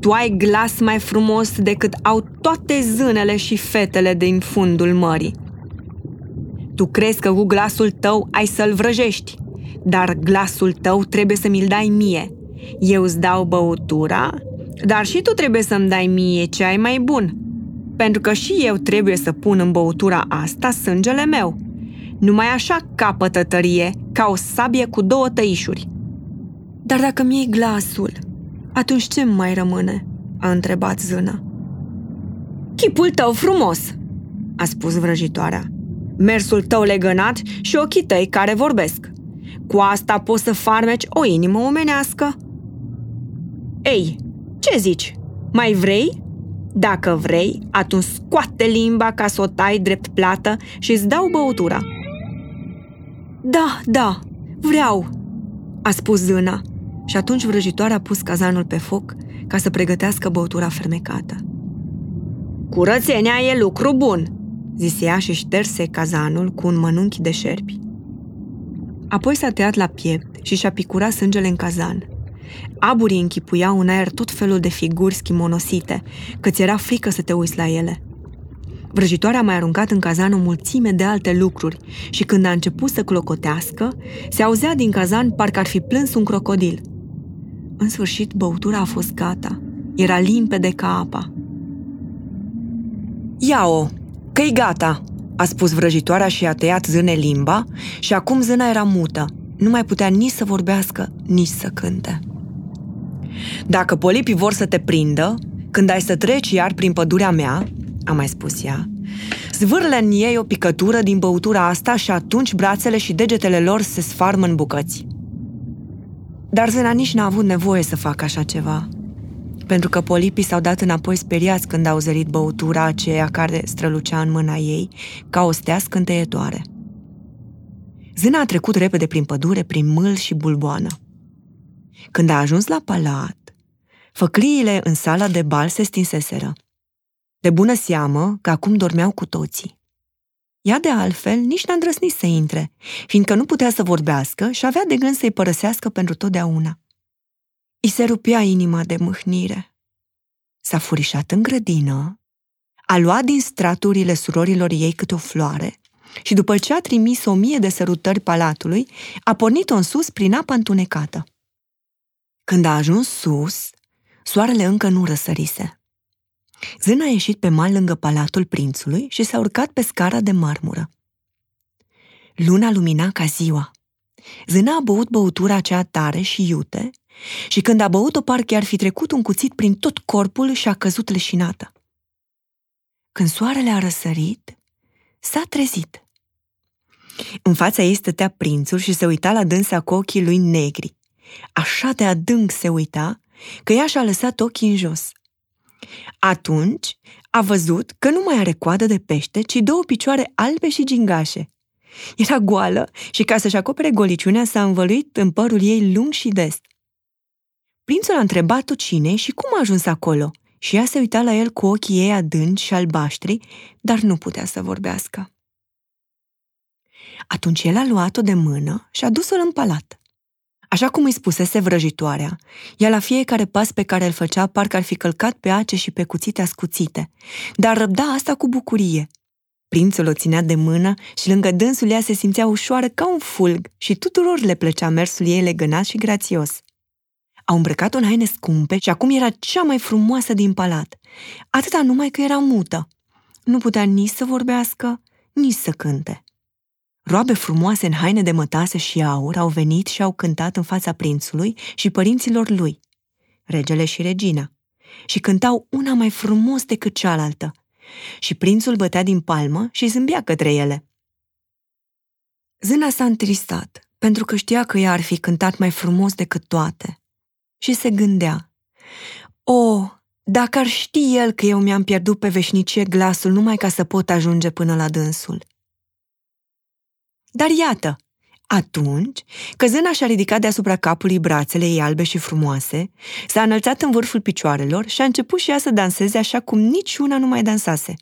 Tu ai glas mai frumos decât au toate zânele și fetele din fundul mării. Tu crezi că cu glasul tău ai să-l vrăjești, dar glasul tău trebuie să mi-l dai mie. Eu îți dau băutura, dar și tu trebuie să-mi dai mie ce ai mai bun, pentru că și eu trebuie să pun în băutura asta sângele meu. Numai așa capătă tărie, ca o sabie cu două tăișuri. Dar dacă mi-ai glasul, atunci ce mai rămâne?" a întrebat zâna. Chipul tău frumos!" a spus vrăjitoarea. Mersul tău legănat și ochii tăi care vorbesc. Cu asta poți să farmeci o inimă omenească. Ei, ce zici? Mai vrei? Dacă vrei, atunci scoate limba ca să o tai drept plată și îți dau băutura. Da, da, vreau, a spus zâna. Și atunci vrăjitoarea a pus cazanul pe foc ca să pregătească băutura fermecată. Curățenia e lucru bun, zise ea și șterse cazanul cu un mănunchi de șerpi. Apoi s-a tăiat la piept și și-a picurat sângele în cazan. Aburii închipuiau în aer tot felul de figuri schimonosite, că ți era frică să te uiți la ele. Vrăjitoarea a mai aruncat în cazan o mulțime de alte lucruri și când a început să clocotească, se auzea din cazan parcă ar fi plâns un crocodil. În sfârșit, băutura a fost gata. Era limpede ca apa. Ia-o, că-i gata, a spus vrăjitoarea și a tăiat zâne limba și acum zâna era mută. Nu mai putea nici să vorbească, nici să cânte. Dacă polipii vor să te prindă, când ai să treci iar prin pădurea mea, a mai spus ea, zvârle în ei o picătură din băutura asta și atunci brațele și degetele lor se sfarmă în bucăți. Dar Zena nici n-a avut nevoie să facă așa ceva, pentru că polipii s-au dat înapoi speriați când au zărit băutura aceea care strălucea în mâna ei ca o stea scânteietoare. Zâna a trecut repede prin pădure, prin mâl și bulboană. Când a ajuns la palat, făcliile în sala de bal se stinseseră. De bună seamă că acum dormeau cu toții. Ea de altfel nici n-a îndrăsnit să intre, fiindcă nu putea să vorbească și avea de gând să-i părăsească pentru totdeauna. I se rupea inima de mâhnire. S-a furișat în grădină, a luat din straturile surorilor ei câte o floare și după ce a trimis o mie de sărutări palatului, a pornit-o în sus prin apa întunecată. Când a ajuns sus, soarele încă nu răsărise. Zâna a ieșit pe mal lângă palatul prințului și s-a urcat pe scara de marmură. Luna lumina ca ziua. Zâna a băut băutura aceea tare și iute și când a băut-o parcă ar fi trecut un cuțit prin tot corpul și a căzut leșinată. Când soarele a răsărit, s-a trezit. În fața ei stătea prințul și se uita la dânsa cu ochii lui negri. Așa de adânc se uita că ea și-a lăsat ochii în jos. Atunci a văzut că nu mai are coadă de pește, ci două picioare albe și gingașe. Era goală și ca să-și acopere goliciunea s-a învăluit în părul ei lung și des. Prințul a întrebat-o cine și cum a ajuns acolo și ea se uita la el cu ochii ei adânci și albaștri, dar nu putea să vorbească. Atunci el a luat-o de mână și a dus-o în palat. Așa cum îi spusese vrăjitoarea, ea la fiecare pas pe care îl făcea parcă ar fi călcat pe ace și pe cuțite ascuțite, dar răbda asta cu bucurie. Prințul o ținea de mână și lângă dânsul ea se simțea ușoară ca un fulg și tuturor le plăcea mersul ei legănat și grațios. Au îmbrăcat-o în haine scumpe și acum era cea mai frumoasă din palat, atâta numai că era mută. Nu putea nici să vorbească, nici să cânte. Roabe frumoase în haine de mătase și aur au venit și au cântat în fața prințului și părinților lui, regele și regina, și cântau una mai frumos decât cealaltă. Și prințul bătea din palmă și zâmbea către ele. Zâna s-a întristat, pentru că știa că ea ar fi cântat mai frumos decât toate. Și se gândea, O, dacă ar ști el că eu mi-am pierdut pe veșnicie glasul numai ca să pot ajunge până la dânsul. Dar iată, atunci, căzâna și-a ridicat deasupra capului brațele ei albe și frumoase, s-a înălțat în vârful picioarelor și a început și ea să danseze așa cum niciuna nu mai dansase.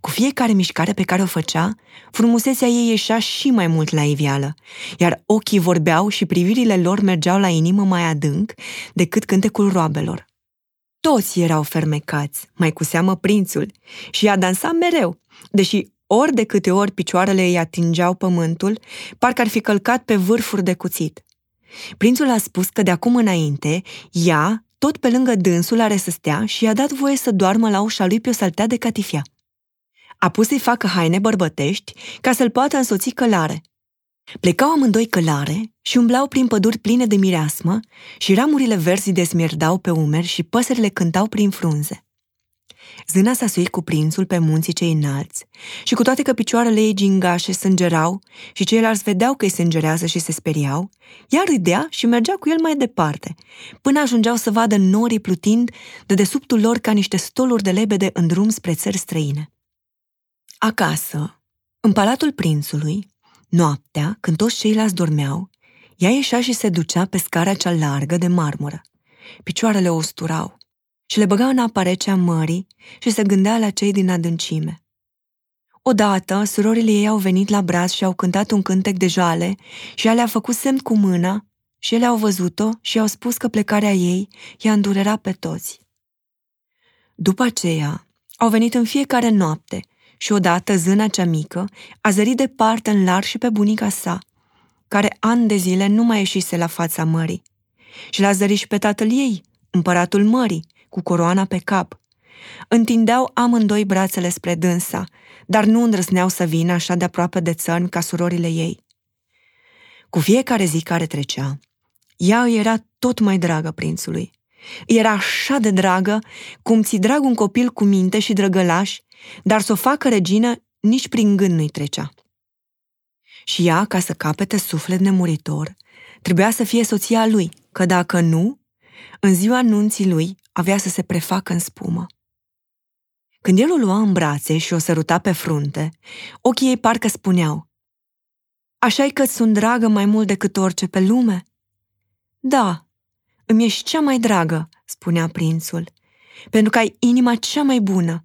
Cu fiecare mișcare pe care o făcea, frumusețea ei ieșea și mai mult la iveală, iar ochii vorbeau și privirile lor mergeau la inimă mai adânc decât cântecul roabelor. Toți erau fermecați, mai cu seamă prințul, și a dansat mereu, deși ori de câte ori picioarele ei atingeau pământul, parcă ar fi călcat pe vârfuri de cuțit. Prințul a spus că de acum înainte, ea, tot pe lângă dânsul, are să stea și i-a dat voie să doarmă la ușa lui pe o saltea de catifia. A pus să-i facă haine bărbătești ca să-l poată însoți călare. Plecau amândoi călare și umblau prin păduri pline de mireasmă și ramurile verzi desmierdau pe umeri și păsările cântau prin frunze. Zâna s-a suit cu prințul pe munții cei înalți și cu toate că picioarele ei gingașe sângerau și ceilalți vedeau că îi sângerează și se speriau, ea râdea și mergea cu el mai departe, până ajungeau să vadă norii plutind de desubtul lor ca niște stoluri de lebede în drum spre țări străine. Acasă, în palatul prințului, noaptea, când toți ceilalți dormeau, ea ieșea și se ducea pe scara cea largă de marmură. Picioarele o usturau și le băga în apa rece a mării și se gândea la cei din adâncime. Odată, surorile ei au venit la braț și au cântat un cântec de jale și ea le-a făcut semn cu mâna și ele au văzut-o și au spus că plecarea ei i-a îndurerat pe toți. După aceea, au venit în fiecare noapte și odată zâna cea mică a zărit departe în lar și pe bunica sa, care ani de zile nu mai ieșise la fața mării. Și l-a zărit și pe tatăl ei, împăratul mării, cu coroana pe cap. Întindeau amândoi brațele spre dânsa, dar nu îndrăsneau să vină așa de aproape de țărn ca surorile ei. Cu fiecare zi care trecea, ea îi era tot mai dragă prințului. Era așa de dragă cum ți drag un copil cu minte și drăgălaș, dar să o facă regină nici prin gând nu-i trecea. Și ea, ca să capete suflet nemuritor, trebuia să fie soția lui, că dacă nu, în ziua nunții lui avea să se prefacă în spumă. Când el o lua în brațe și o săruta pe frunte, ochii ei parcă spuneau Așa-i că sunt dragă mai mult decât orice pe lume?" Da, îmi ești cea mai dragă," spunea prințul, pentru că ai inima cea mai bună.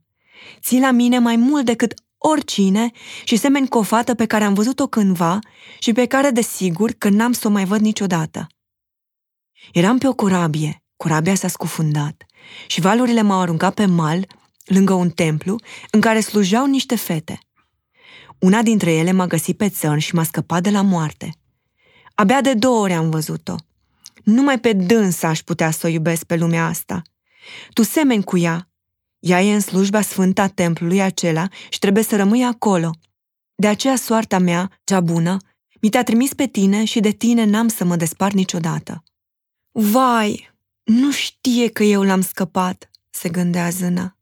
Ții la mine mai mult decât oricine și semeni cu o fată pe care am văzut-o cândva și pe care, desigur, că n-am să o mai văd niciodată. Eram pe o corabie, corabia s-a scufundat și valurile m-au aruncat pe mal, lângă un templu, în care slujeau niște fete. Una dintre ele m-a găsit pe țărn și m-a scăpat de la moarte. Abia de două ori am văzut-o. Numai pe dânsa aș putea să o iubesc pe lumea asta. Tu semeni cu ea. Ea e în slujba sfânta templului acela și trebuie să rămâi acolo. De aceea soarta mea, cea bună, mi te-a trimis pe tine și de tine n-am să mă despart niciodată. Vai, nu știe că eu l-am scăpat, se gândea zâna.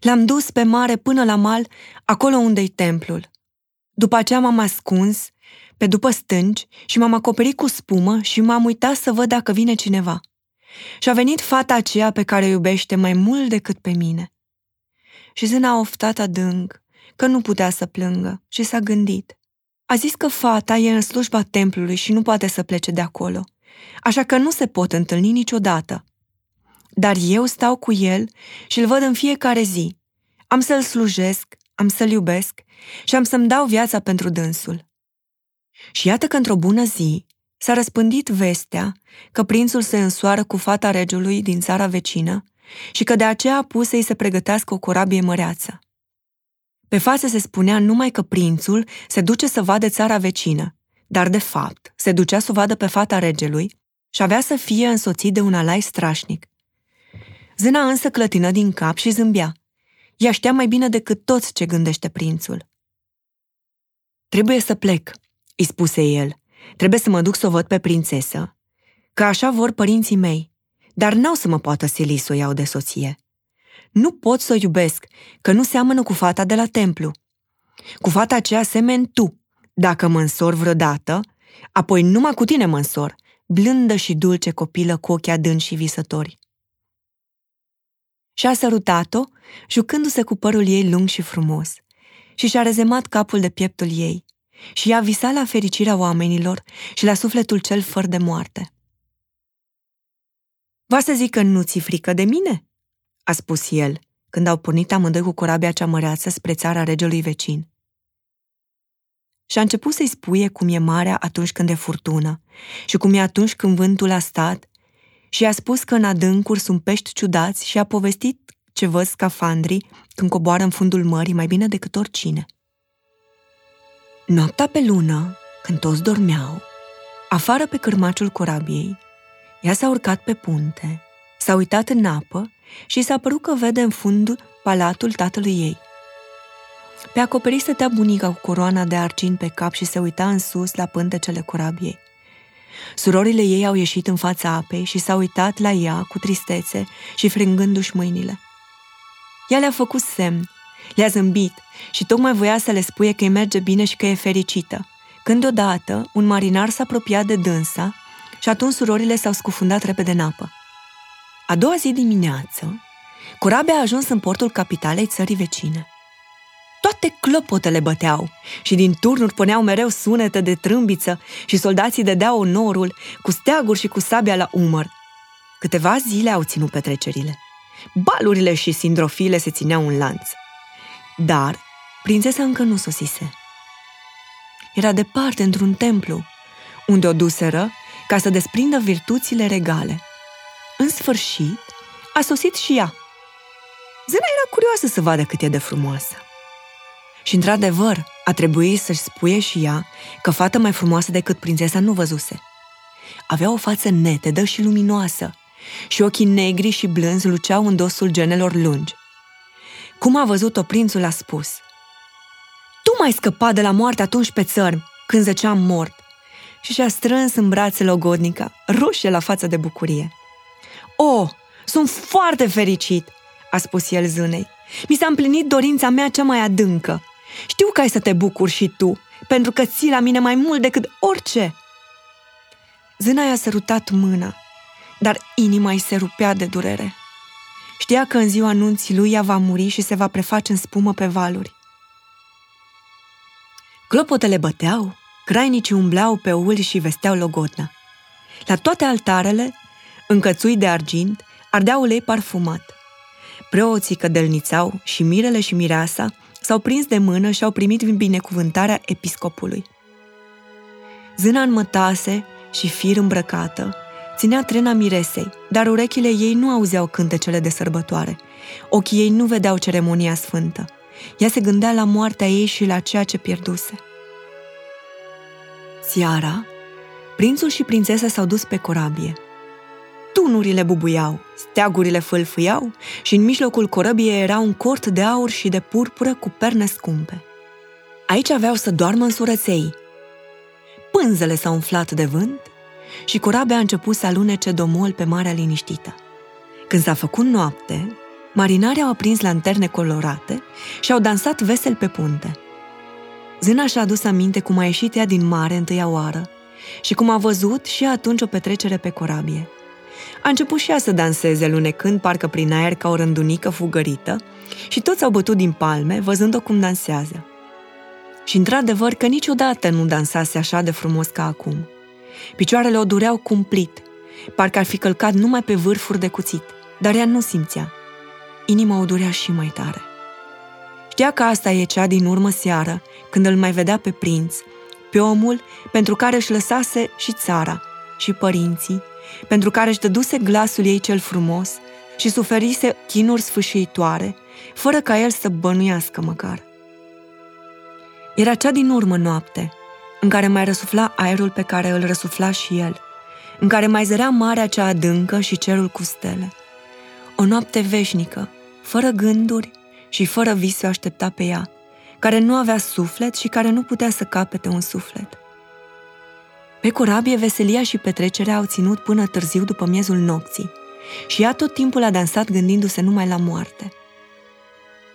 L-am dus pe mare până la mal, acolo unde-i templul. După aceea m-am ascuns pe după stânci și m-am acoperit cu spumă și m-am uitat să văd dacă vine cineva. Și a venit fata aceea pe care o iubește mai mult decât pe mine. Și zâna a oftat adânc, că nu putea să plângă și s-a gândit. A zis că fata e în slujba templului și nu poate să plece de acolo, așa că nu se pot întâlni niciodată. Dar eu stau cu el și îl văd în fiecare zi. Am să-l slujesc, am să-l iubesc și am să-mi dau viața pentru dânsul. Și iată că într-o bună zi s-a răspândit vestea că prințul se însoară cu fata regelui din țara vecină și că de aceea a pus să-i se pregătească o corabie măreață. Pe față se spunea numai că prințul se duce să vadă țara vecină, dar de fapt se ducea să o vadă pe fata regelui și avea să fie însoțit de un alai strașnic. Zâna însă clătină din cap și zâmbea. Ea știa mai bine decât toți ce gândește prințul. Trebuie să plec, îi spuse el. Trebuie să mă duc să o văd pe prințesă. Că așa vor părinții mei. Dar n-au să mă poată sili să o iau de soție. Nu pot să o iubesc, că nu seamănă cu fata de la templu. Cu fata aceea semeni tu. Dacă mă însor vreodată, apoi numai cu tine mă însor, blândă și dulce copilă cu ochii adânci și visători. Și-a sărutat-o, jucându-se cu părul ei lung și frumos, și și-a rezemat capul de pieptul ei, și ea visa la fericirea oamenilor și la sufletul cel fără de moarte. Va să zic că nu ți frică de mine?" a spus el, când au pornit amândoi cu corabia cea măreață spre țara regelui vecin. Și a început să-i spuie cum e marea atunci când e furtună și cum e atunci când vântul a stat și i-a spus că în adâncuri sunt pești ciudați și a povestit ce văd scafandrii când coboară în fundul mării mai bine decât oricine. Noaptea pe lună, când toți dormeau, afară pe cârmaciul corabiei, ea s-a urcat pe punte, s-a uitat în apă și s-a părut că vede în fund palatul tatălui ei. Pe acoperiș stătea bunica cu coroana de argint pe cap și se uita în sus la pântecele corabiei. Surorile ei au ieșit în fața apei și s-au uitat la ea cu tristețe și frângându-și mâinile. Ea le-a făcut semn le-a zâmbit și tocmai voia să le spuie că îi merge bine și că e fericită. Când odată, un marinar s-a apropiat de dânsa și atunci surorile s-au scufundat repede în apă. A doua zi dimineață, corabia a ajuns în portul capitalei țării vecine. Toate clopotele băteau și din turnuri puneau mereu sunete de trâmbiță și soldații dădeau onorul cu steaguri și cu sabia la umăr. Câteva zile au ținut petrecerile. Balurile și sindrofile se țineau în lanț. Dar prințesa încă nu sosise. Era departe într-un templu, unde o duseră ca să desprindă virtuțile regale. În sfârșit, a sosit și ea. Zâna era curioasă să vadă cât e de frumoasă. Și într-adevăr, a trebuit să-și spuie și ea că fată mai frumoasă decât prințesa nu văzuse. Avea o față netedă și luminoasă și ochii negri și blânzi luceau în dosul genelor lungi. Cum a văzut-o prințul a spus Tu mai scăpat de la moarte atunci pe țărm, când zăceam mort. Și și-a strâns în brațe logodnica, roșie la față de bucurie. O, oh, sunt foarte fericit, a spus el zânei. Mi s-a împlinit dorința mea cea mai adâncă. Știu că ai să te bucuri și tu, pentru că ții la mine mai mult decât orice. Zâna i-a sărutat mâna, dar inima îi se rupea de durere. Știa că în ziua anunții lui ea va muri și se va preface în spumă pe valuri. Clopotele băteau, crainicii umbleau pe uli și vesteau logodna. La toate altarele, încățui de argint, ardea ulei parfumat. Preoții cădelnițau și mirele și mireasa s-au prins de mână și au primit binecuvântarea episcopului. Zâna înmătase și fir îmbrăcată, ținea trena miresei, dar urechile ei nu auzeau cântecele de sărbătoare. Ochii ei nu vedeau ceremonia sfântă. Ea se gândea la moartea ei și la ceea ce pierduse. Seara, prințul și prințesa s-au dus pe corabie. Tunurile bubuiau, steagurile fâlfâiau și în mijlocul corăbiei era un cort de aur și de purpură cu perne scumpe. Aici aveau să doarmă în surăței. Pânzele s-au umflat de vânt și corabia a început să alunece domol pe marea liniștită. Când s-a făcut noapte, marinarii au aprins lanterne colorate și au dansat vesel pe punte. Zâna și-a adus aminte cum a ieșit ea din mare întâia oară și cum a văzut și atunci o petrecere pe corabie – a început și ea să danseze, lunecând parcă prin aer ca o rândunică fugărită și toți au bătut din palme, văzând-o cum dansează. Și într-adevăr că niciodată nu dansase așa de frumos ca acum. Picioarele o dureau cumplit, parcă ar fi călcat numai pe vârfuri de cuțit, dar ea nu simțea. Inima o durea și mai tare. Știa că asta e cea din urmă seară, când îl mai vedea pe prinț, pe omul pentru care își lăsase și țara, și părinții, pentru care își dăduse glasul ei cel frumos și suferise chinuri sfâșiitoare, fără ca el să bănuiască măcar. Era cea din urmă noapte, în care mai răsufla aerul pe care îl răsufla și el, în care mai zărea marea cea adâncă și cerul cu stele. O noapte veșnică, fără gânduri și fără vise o aștepta pe ea, care nu avea suflet și care nu putea să capete un suflet. Pe corabie, veselia și petrecerea au ținut până târziu după miezul nopții și ea tot timpul a dansat gândindu-se numai la moarte.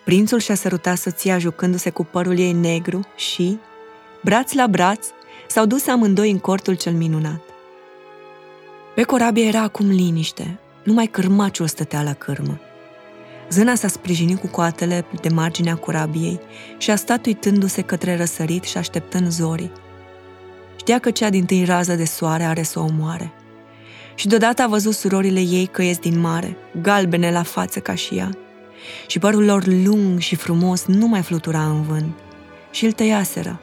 Prințul și-a sărutat soția jucându-se cu părul ei negru și, braț la braț, s-au dus amândoi în cortul cel minunat. Pe corabie era acum liniște, numai cârmaciul stătea la cârmă. Zâna s-a sprijinit cu coatele de marginea corabiei și a stat uitându-se către răsărit și așteptând zorii. Știa că cea din tâi rază de soare are să o omoare. Și deodată a văzut surorile ei că ies din mare, galbene la față ca și ea. Și părul lor lung și frumos nu mai flutura în vânt. Și îl tăiaseră.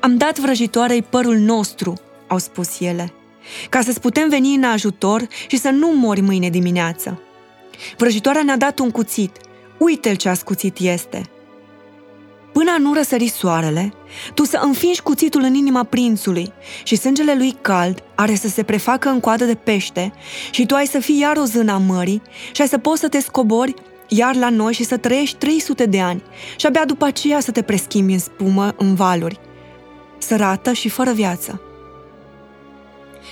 Am dat vrăjitoarei părul nostru, au spus ele, ca să-ți putem veni în ajutor și să nu mori mâine dimineață. Vrăjitoarea ne-a dat un cuțit. Uite-l ce ascuțit este!" Până nu răsări soarele, tu să înfingi cuțitul în inima prințului și sângele lui cald are să se prefacă în coadă de pește și tu ai să fii iar o zână a mării și ai să poți să te scobori iar la noi și să trăiești 300 de ani și abia după aceea să te preschimbi în spumă, în valuri, sărată și fără viață.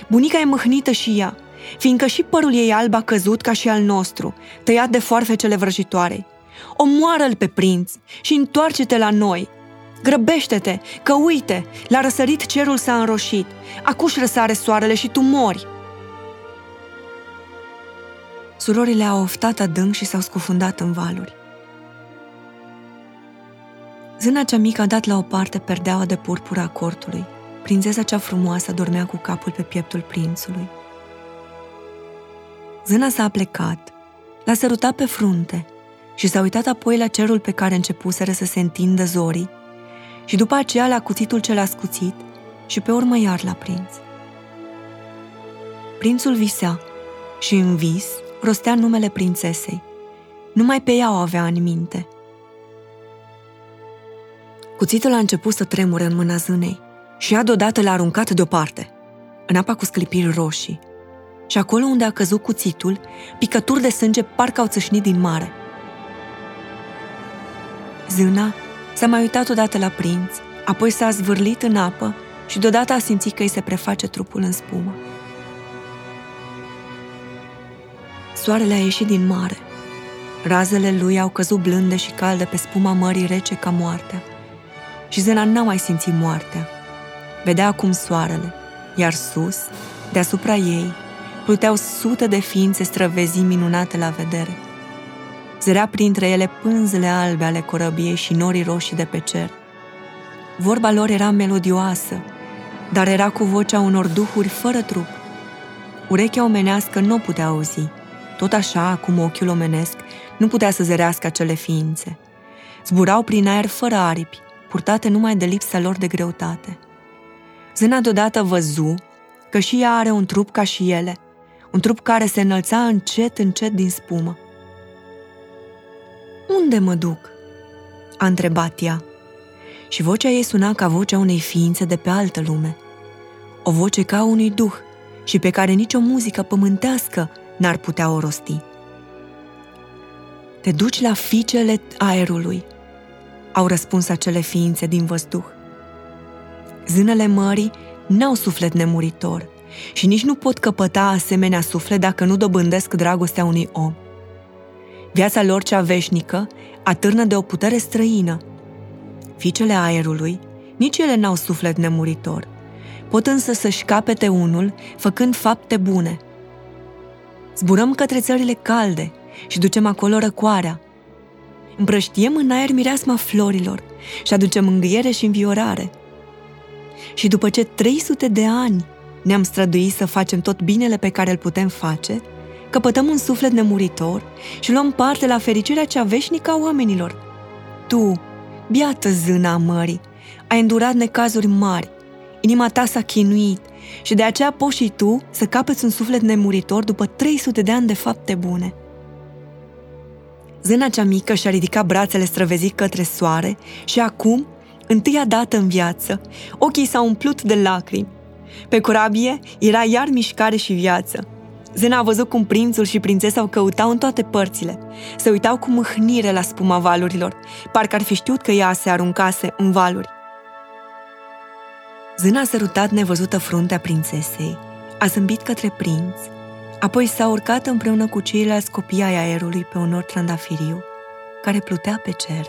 Bunica e mâhnită și ea, fiindcă și părul ei alb a căzut ca și al nostru, tăiat de foarfecele vrăjitoarei. Omoară-l pe prinț și întoarce-te la noi. Grăbește-te, că uite, la răsărit cerul s-a înroșit, acuși răsare soarele și tu mori. Surorile au oftat adânc și s-au scufundat în valuri. Zâna cea mică a dat la o parte perdeaua de purpură a cortului. Prințesa cea frumoasă dormea cu capul pe pieptul prințului. Zâna s-a plecat, l-a sărutat pe frunte și s-a uitat apoi la cerul pe care începuseră să se întindă zorii și după aceea la cuțitul ce l-a scuțit și pe urmă iar l-a prins. Prințul visea și în vis rostea numele prințesei. Numai pe ea o avea în minte. Cuțitul a început să tremure în mâna zânei și ea deodată l-a aruncat deoparte, în apa cu sclipiri roșii. Și acolo unde a căzut cuțitul, picături de sânge parcă au țâșnit din mare. Zâna s-a mai uitat odată la prinț, apoi s-a zvârlit în apă și deodată a simțit că îi se preface trupul în spumă. Soarele a ieșit din mare. Razele lui au căzut blânde și calde pe spuma mării rece ca moartea. Și Zena n-a mai simțit moartea. Vedea acum soarele, iar sus, deasupra ei, pluteau sute de ființe străvezi minunate la vedere. Zărea printre ele pânzele albe ale corăbiei și norii roșii de pe cer. Vorba lor era melodioasă, dar era cu vocea unor duhuri fără trup. Urechea omenească nu putea auzi, tot așa cum ochiul omenesc nu putea să zărească acele ființe. Zburau prin aer fără aripi, purtate numai de lipsa lor de greutate. Zâna deodată văzu că și ea are un trup ca și ele, un trup care se înălța încet, încet din spumă. Unde mă duc?" a întrebat ea. Și vocea ei suna ca vocea unei ființe de pe altă lume. O voce ca unui duh și pe care nicio muzică pământească n-ar putea o rosti. Te duci la ficele aerului, au răspuns acele ființe din văzduh. Zânele mării n-au suflet nemuritor și nici nu pot căpăta asemenea suflet dacă nu dobândesc dragostea unui om. Viața lor cea veșnică atârnă de o putere străină. Ficele aerului, nici ele n-au suflet nemuritor, pot însă să-și capete unul făcând fapte bune. Zburăm către țările calde și ducem acolo răcoarea. Împrăștiem în aer mireasma florilor și aducem îngâiere și înviorare. Și după ce 300 de ani ne-am străduit să facem tot binele pe care îl putem face, căpătăm un suflet nemuritor și luăm parte la fericirea cea veșnică a oamenilor. Tu, biată zâna a mării, ai îndurat necazuri mari, inima ta s-a chinuit și de aceea poți și tu să capeți un suflet nemuritor după 300 de ani de fapte bune. Zâna cea mică și-a ridicat brațele străvezit către soare și acum, întâia dată în viață, ochii s-au umplut de lacrimi. Pe corabie era iar mișcare și viață. Zena a văzut cum prințul și prințesa o căutau în toate părțile. Se uitau cu mâhnire la spuma valurilor, parcă ar fi știut că ea se aruncase în valuri. Zâna a sărutat nevăzută fruntea prințesei, a zâmbit către prinț, apoi s-a urcat împreună cu ceilalți copii ai aerului pe un nor trandafiriu, care plutea pe cer.